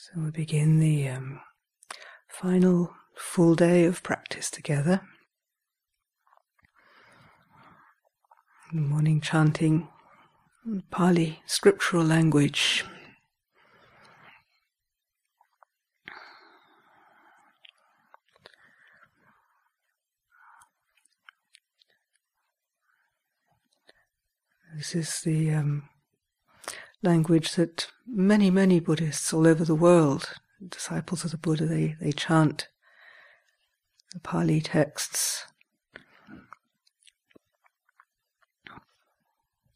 So we begin the um, final full day of practice together. Morning chanting Pali scriptural language. This is the um, language that many, many Buddhists all over the world, disciples of the Buddha, they, they chant the Pali texts.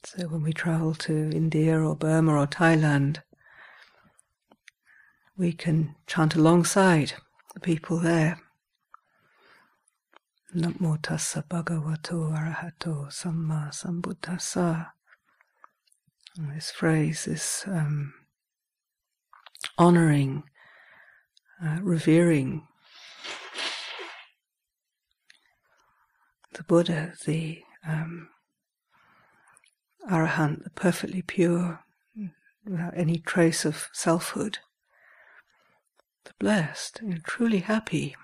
So when we travel to India or Burma or Thailand, we can chant alongside the people there. Namo tassa bhagavato arahato samma sambuddhassa. This phrase is um, honoring, uh, revering the Buddha, the um, Arahant, the perfectly pure, without any trace of selfhood, the blessed, know, truly happy.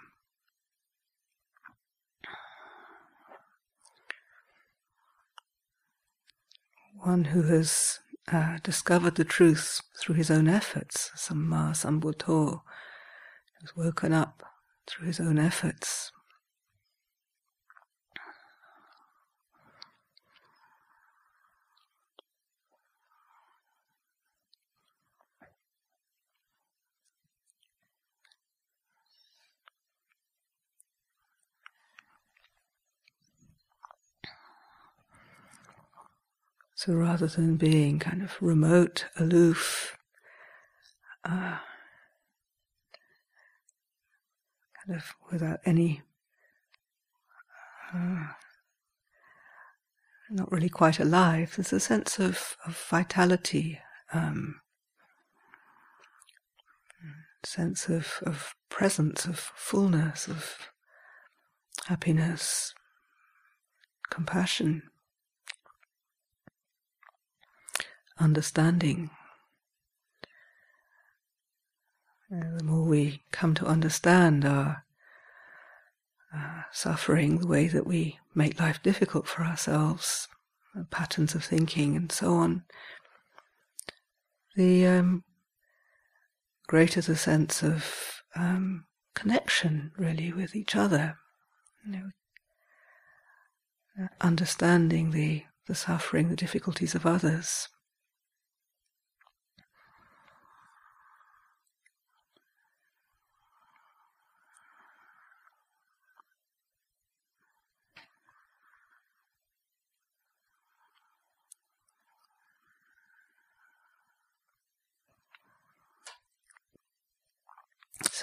One who has uh, discovered the truth through his own efforts, Samma Sambuddho, has woken up through his own efforts. So rather than being kind of remote, aloof, uh, kind of without any, uh, not really quite alive, there's a sense of, of vitality, um, sense of, of presence, of fullness, of happiness, compassion. Understanding. Uh, the more we come to understand our uh, suffering, the way that we make life difficult for ourselves, patterns of thinking, and so on, the um, greater the sense of um, connection, really, with each other. You know, uh, understanding the, the suffering, the difficulties of others.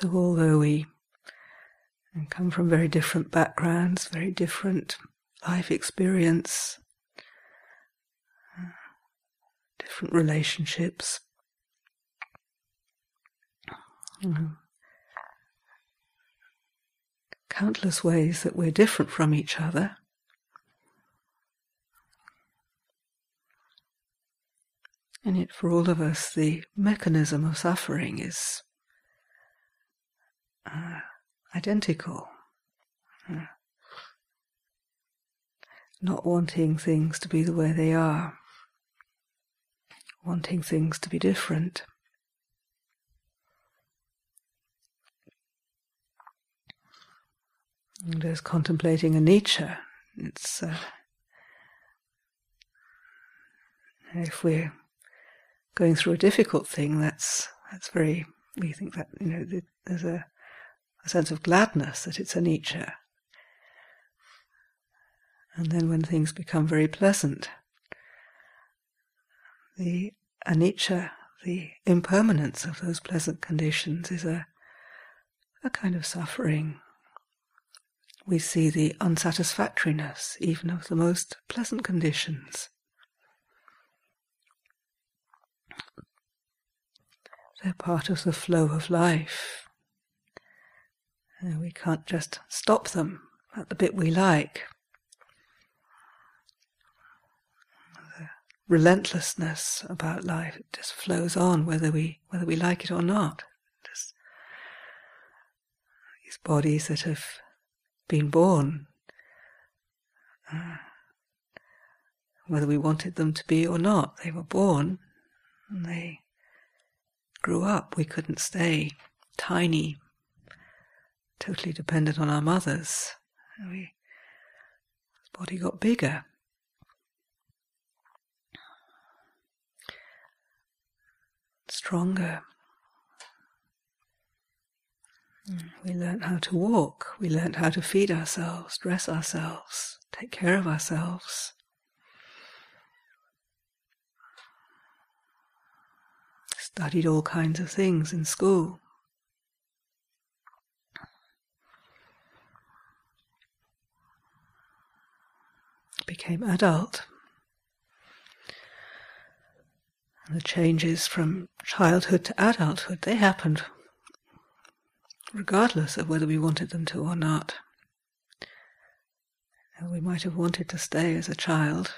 So, although we come from very different backgrounds, very different life experience, different relationships, countless ways that we're different from each other. And yet, for all of us, the mechanism of suffering is identical. Not wanting things to be the way they are, wanting things to be different. And as contemplating anicca, it's uh, if we're going through a difficult thing, that's that's very. We think that you know there's a a sense of gladness that it's anicca. And then when things become very pleasant, the anicca, the impermanence of those pleasant conditions is a, a kind of suffering. We see the unsatisfactoriness even of the most pleasant conditions. They're part of the flow of life. We can't just stop them at the bit we like. The relentlessness about life it just flows on whether we whether we like it or not. these bodies that have been born, uh, whether we wanted them to be or not. They were born and they grew up. We couldn't stay tiny, totally dependent on our mothers. We, his body got bigger. Stronger. We learned how to walk. We learned how to feed ourselves, dress ourselves, take care of ourselves. Studied all kinds of things in school. Became adult. And the changes from childhood to adulthood, they happened regardless of whether we wanted them to or not. We might have wanted to stay as a child,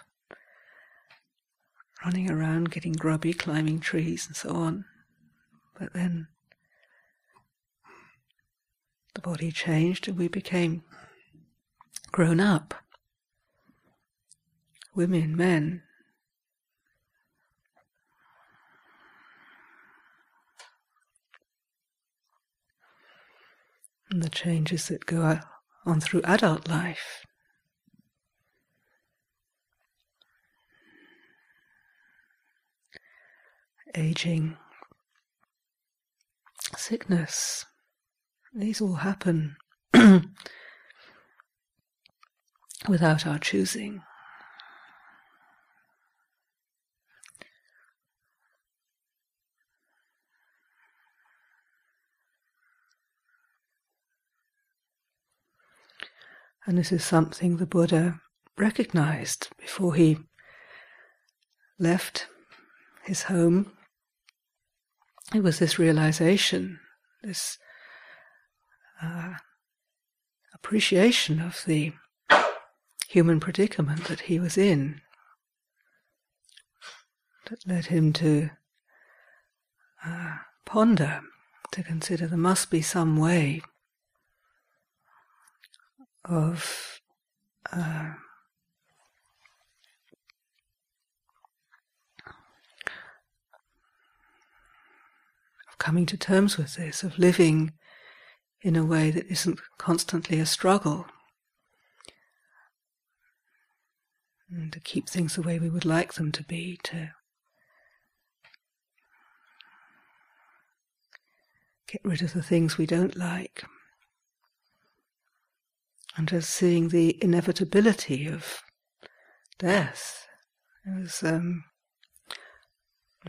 running around, getting grubby, climbing trees, and so on. But then the body changed and we became grown up. Women, men, and the changes that go on through adult life. Aging, sickness, these all happen without our choosing. And this is something the Buddha recognized before he left his home. It was this realization, this uh, appreciation of the human predicament that he was in that led him to uh, ponder, to consider there must be some way of uh, of coming to terms with this, of living in a way that isn't constantly a struggle. And to keep things the way we would like them to be, to get rid of the things we don't like and as seeing the inevitability of death. It was um,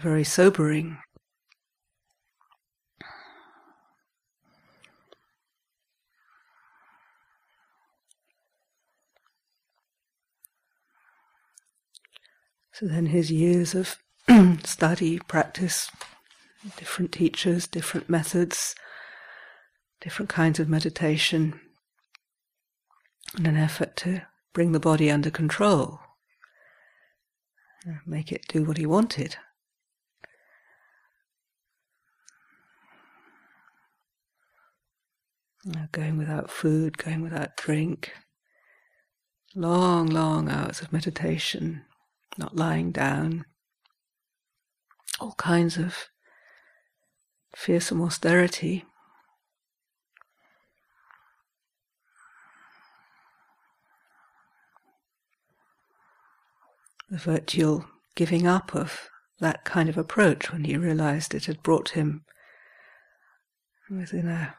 very sobering. So then his years of study, practice, different teachers, different methods, different kinds of meditation, in an effort to bring the body under control, uh, make it do what he wanted. going without food, going without drink, long, long hours of meditation, not lying down, all kinds of fearsome austerity. The virtual giving up of that kind of approach when he realized it had brought him within a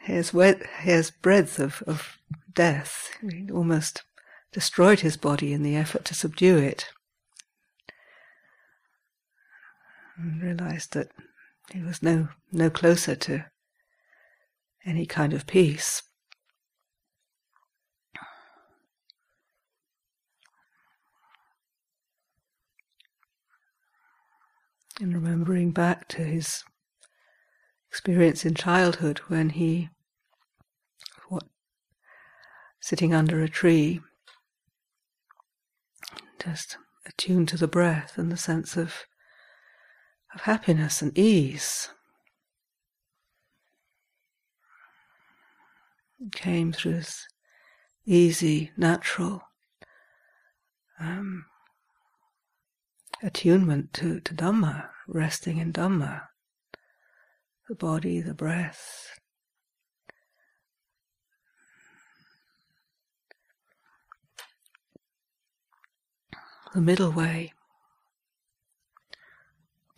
hair's, hair's breadth of, of death. He almost destroyed his body in the effort to subdue it. And realized that he was no, no closer to any kind of peace. And remembering back to his experience in childhood when he, what, sitting under a tree, just attuned to the breath and the sense of, of happiness and ease. came through this easy, natural um, attunement to, to Dhamma, resting in Dhamma, the body, the breath. The middle way,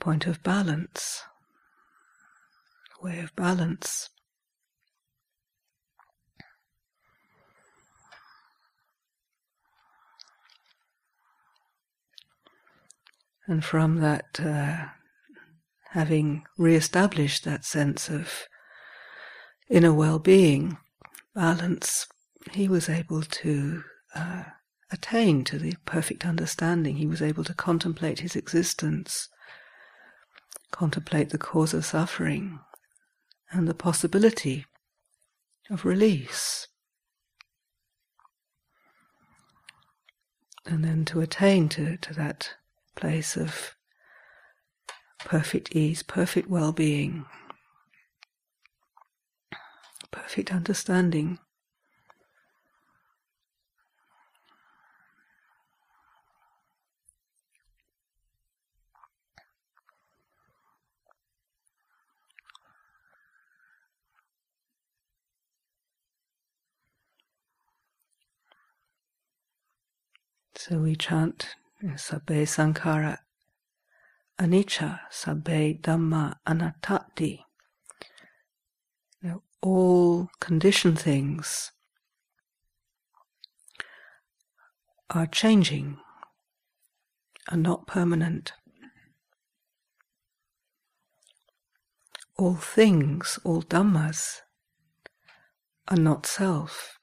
point of balance, way of balance. And from that, uh, having re-established that sense of inner well-being, balance, he was able to uh, attain to the perfect understanding. He was able to contemplate his existence, contemplate the cause of suffering, and the possibility of release. And then to attain to, to that place of perfect ease, perfect well being, perfect understanding. So we chant Sabbe Sankhara Anicca Sabbe Dhamma Anattati. All conditioned things are changing, are not permanent. All things, all dhammas, are not self.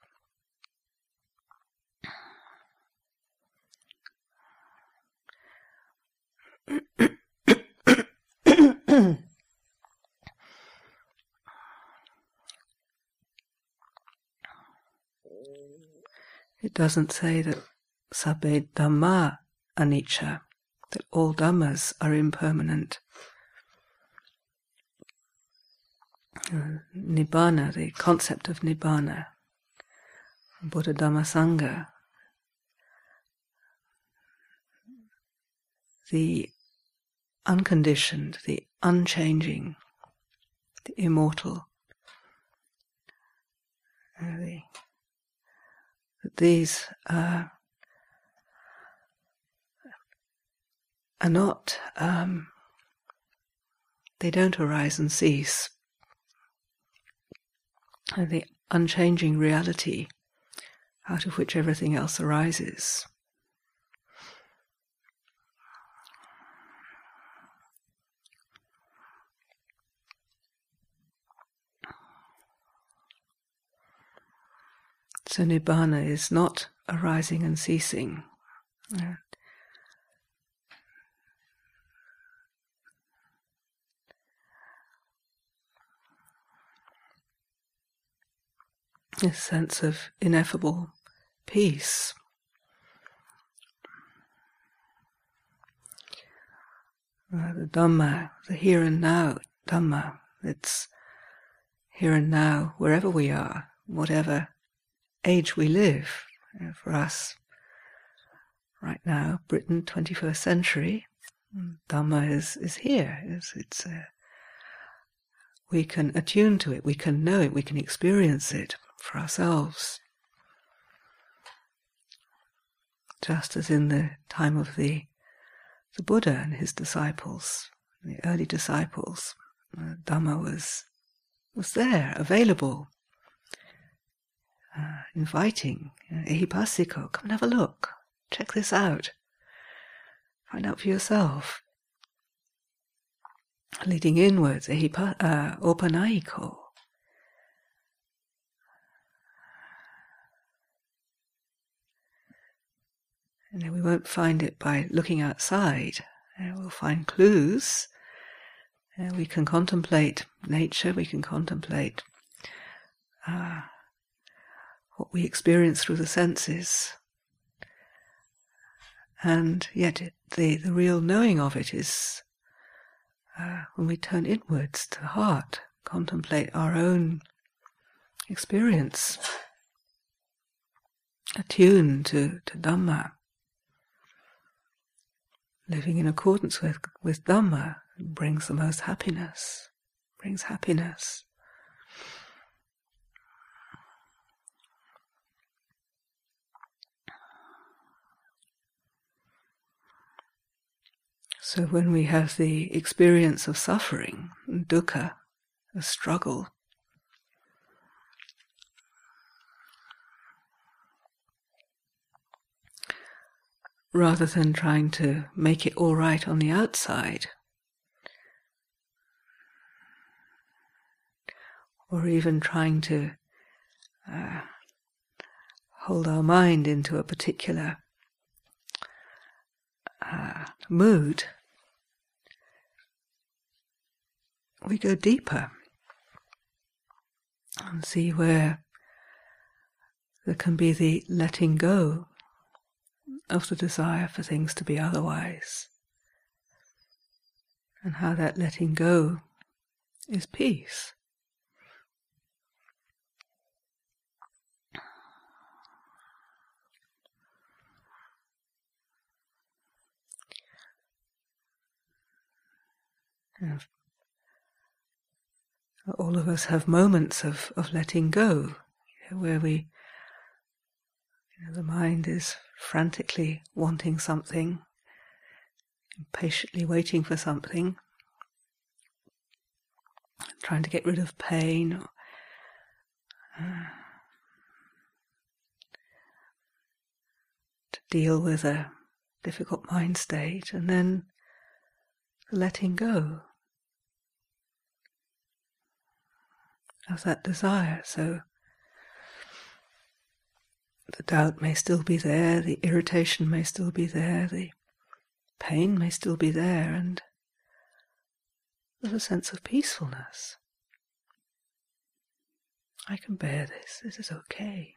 It doesn't say that sabbe dhamma anicca, that all dhammas are impermanent. Uh, nibbana, the concept of nibbana, Buddha Dhamma Sangha, the unconditioned, the unchanging, the immortal. Uh, the, these uh, are not, um, they don't arise and cease. The unchanging reality out of which everything else arises. So Nibbana is not arising and ceasing. This sense of ineffable peace. Uh, the Dhamma, the here and now Dhamma, it's here and now, wherever we are, whatever age we live. You know, for us, right now, Britain, 21st century, Dhamma is, is here. It's, it's uh, we can attune to it, we can know it, we can experience it for ourselves. Just as in the time of the, the Buddha and his disciples, the early disciples, uh, Dhamma was, was there, available, uh, inviting. Uh, Ehipassiko, come and have a look. Check this out. Find out for yourself. Leading inwards, ehipa, uh, opanaiko. And then we won't find it by looking outside. Uh, we'll find clues. Uh, we can contemplate nature, we can contemplate uh, what we experience through the senses. And yet, it, the, the real knowing of it is uh, when we turn inwards to the heart, contemplate our own experience attuned to, to Dhamma, living in accordance with, with Dhamma brings the most happiness, brings happiness. So when we have the experience of suffering, dukkha, a struggle, rather than trying to make it all right on the outside, or even trying to uh, hold our mind into a particular uh, mood, we go deeper and see where there can be the letting go of the desire for things to be otherwise, and how that letting go is peace. And all of us have moments of, of letting go, where we, you know, the mind is frantically wanting something, impatiently waiting for something, trying to get rid of pain. Or, uh, to deal with a difficult mind state, and then letting go. Of that desire. So the doubt may still be there, the irritation may still be there, the pain may still be there, and there's a sense of peacefulness. I can bear this, this is okay.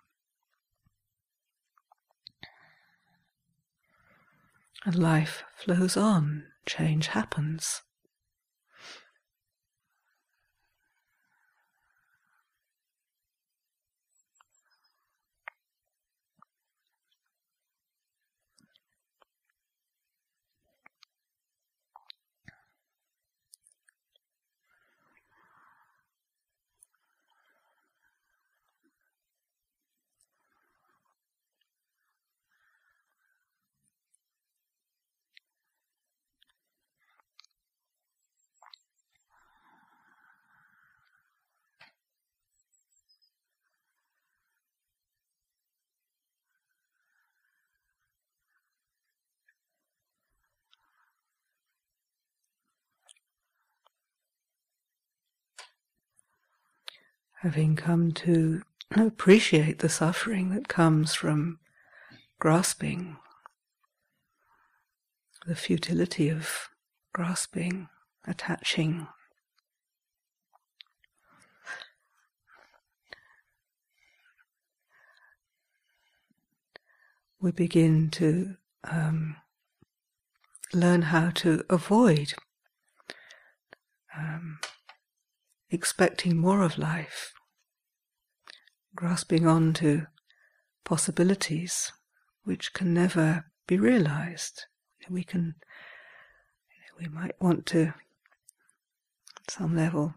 And life flows on, change happens. Having come to appreciate the suffering that comes from grasping, the futility of grasping, attaching. We begin to um, learn how to avoid um, expecting more of life, grasping on to possibilities which can never be realized. We can, we might want to, at some level,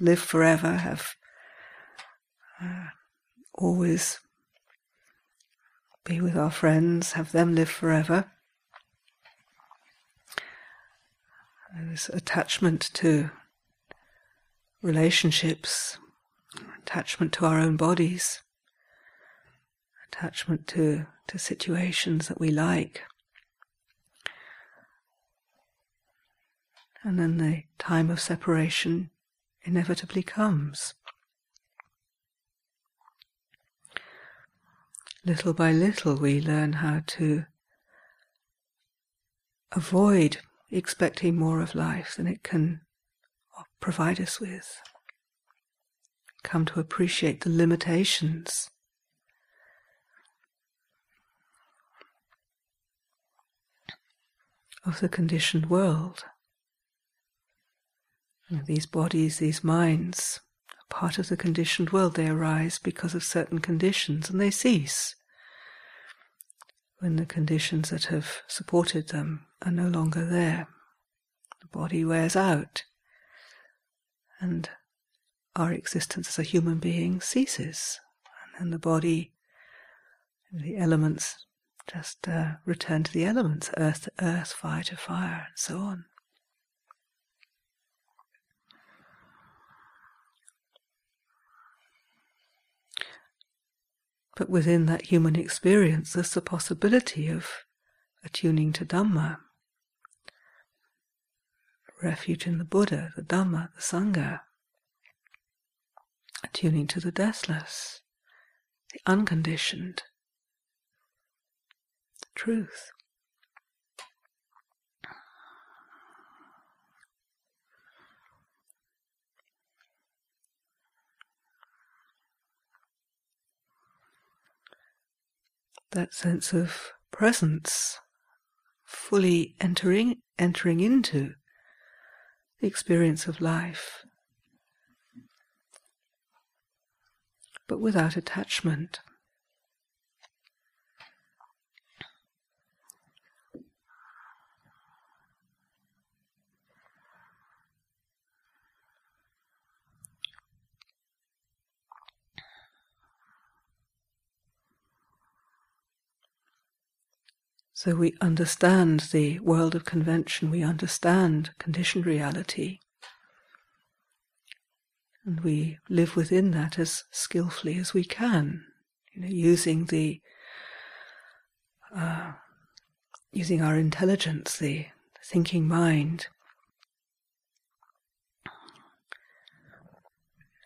live forever, have uh, always be with our friends, have them live forever. This attachment to relationships, attachment to our own bodies, attachment to, to situations that we like. And then the time of separation inevitably comes. Little by little, we learn how to avoid expecting more of life than it can provide us with. Come to appreciate the limitations of the conditioned world. these bodies, these minds, are part of the conditioned world. They arise because of certain conditions and they cease when the conditions that have supported them are no longer there. The body wears out and our existence as a human being ceases. And then the body, the elements just uh, return to the elements earth to earth, fire to fire, and so on. But within that human experience, there's the possibility of attuning to Dhamma, refuge in the Buddha, the Dhamma, the Sangha, attuning to the deathless, the unconditioned the truth. that sense of presence, fully entering entering into the experience of life, but without attachment. So we understand the world of convention, we understand conditioned reality, and we live within that as skillfully as we can, you know, using the uh, using our intelligence, the thinking mind,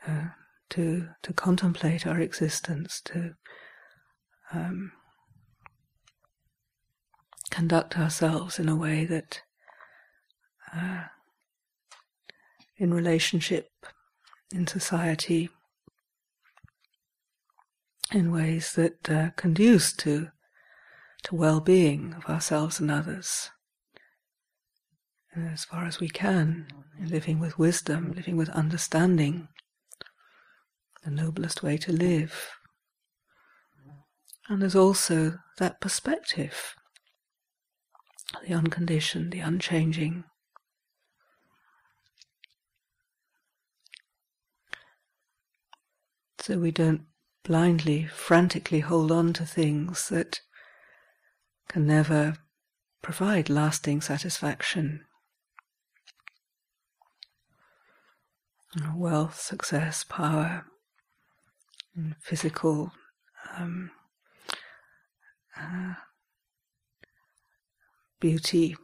uh, to to contemplate our existence, to um, conduct ourselves in a way that, uh, in relationship, in society, in ways that uh, conduce to to well-being of ourselves and others. And as far as we can, living with wisdom, living with understanding, the noblest way to live. And there's also that perspective the unconditioned, the unchanging. So we don't blindly, frantically hold on to things that can never provide lasting satisfaction. Wealth, success, power, physical um, uh, beauty,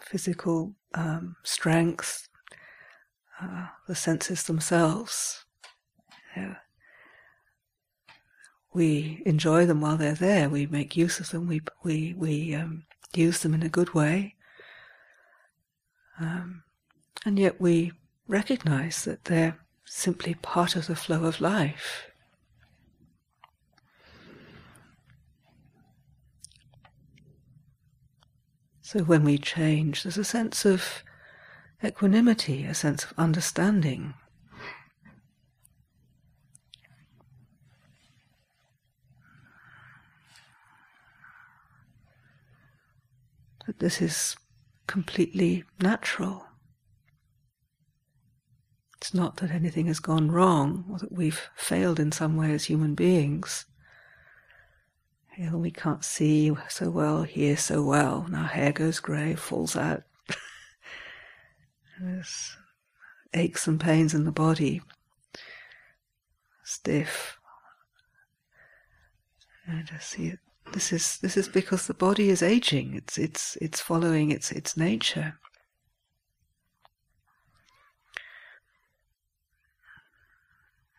physical um, strength, uh, the senses themselves. You know, we enjoy them while they're there. We make use of them. We we we um, use them in a good way, um, and yet we recognize that they're simply part of the flow of life. So when we change, there's a sense of equanimity, a sense of understanding. That this is completely natural. It's not that anything has gone wrong or that we've failed in some way as human beings. Know, we can't see so well, hear so well, and our hair goes grey, falls out. There's aches and pains in the body, stiff. And I see it. This is this is because the body is aging. It's it's it's following its its nature.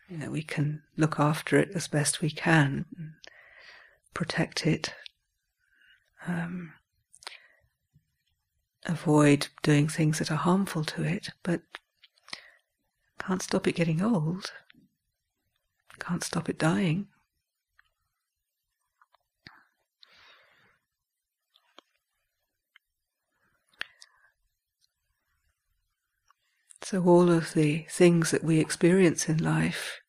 You know, we can look after it as best we can, protect it, um, avoid doing things that are harmful to it, but can't stop it getting old, can't stop it dying. So, all of the things that we experience in life,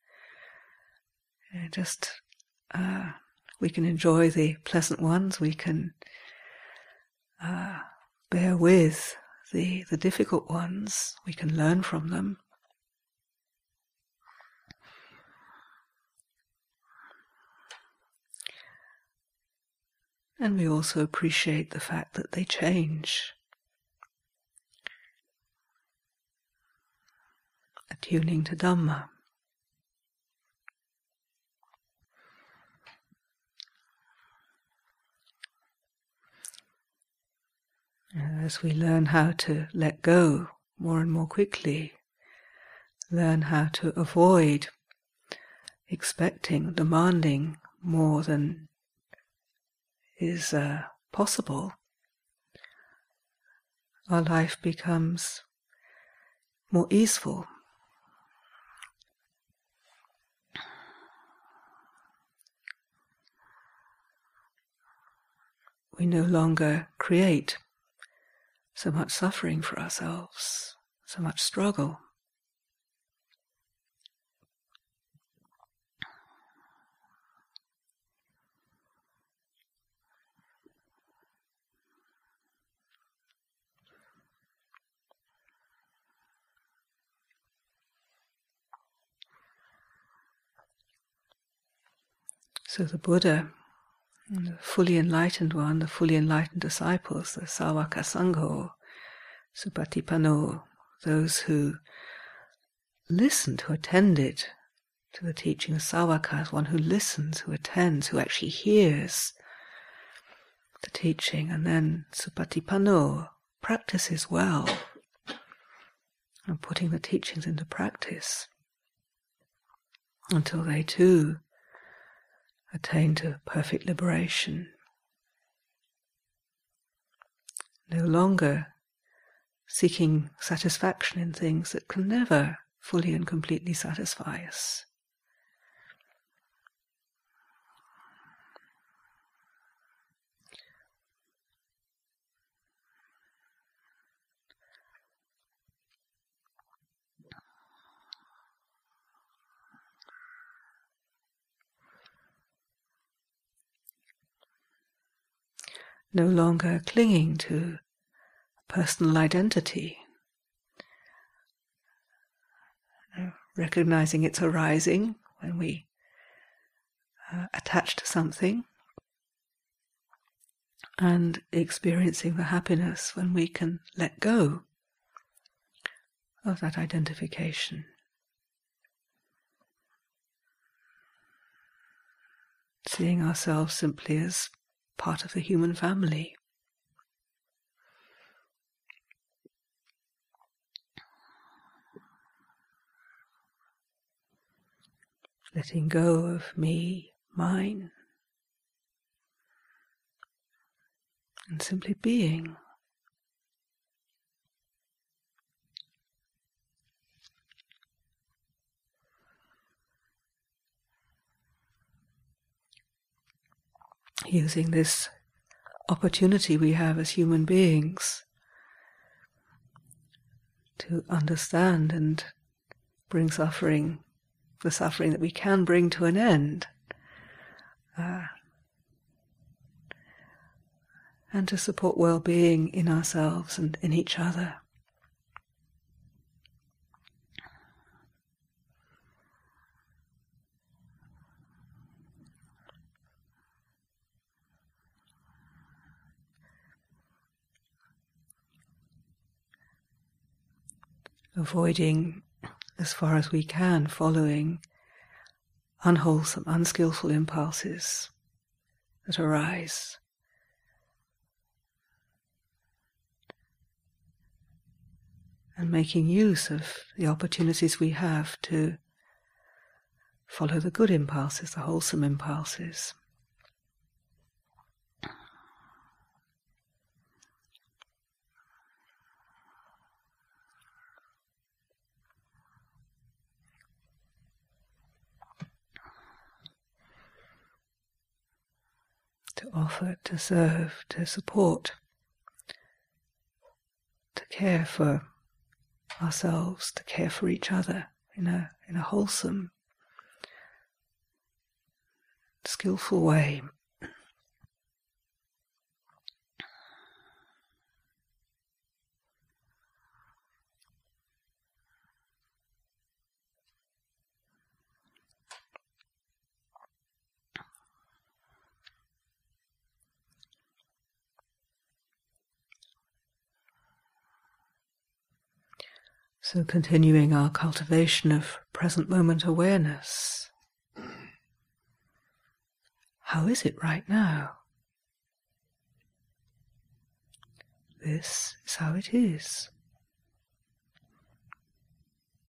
just uh, we can enjoy the pleasant ones, we can uh, bear with the, the difficult ones, we can learn from them. And we also appreciate the fact that they change. Attuning to Dhamma. As we learn how to let go more and more quickly, learn how to avoid expecting, demanding more than is uh, possible, our life becomes more easeful. We no longer create so much suffering for ourselves, so much struggle. So the Buddha, the fully enlightened one, the fully enlightened disciples, the Sawaka Sangho, Supatipanno, those who listen to attended to the teaching of Sawakas, one who listens, who attends, who actually hears the teaching, and then Supatipanno practices well and putting the teachings into practice until they too attain to perfect liberation. No longer seeking satisfaction in things that can never fully and completely satisfy us. No longer clinging to personal identity, recognizing its arising when we uh, attach to something, and experiencing the happiness when we can let go of that identification. Seeing ourselves simply as part of the human family. Letting go of me, mine, and simply being. Using this opportunity we have as human beings to understand and bring suffering, the suffering that we can bring to an end, uh, and to support well being in ourselves and in each other. Avoiding as far as we can following unwholesome, unskillful impulses that arise. And making use of the opportunities we have to follow the good impulses, the wholesome impulses. Offer, to serve, to support, to care for ourselves, to care for each other in a, in a wholesome, skillful way. So, continuing our cultivation of present moment awareness. How is it right now? This is how it is.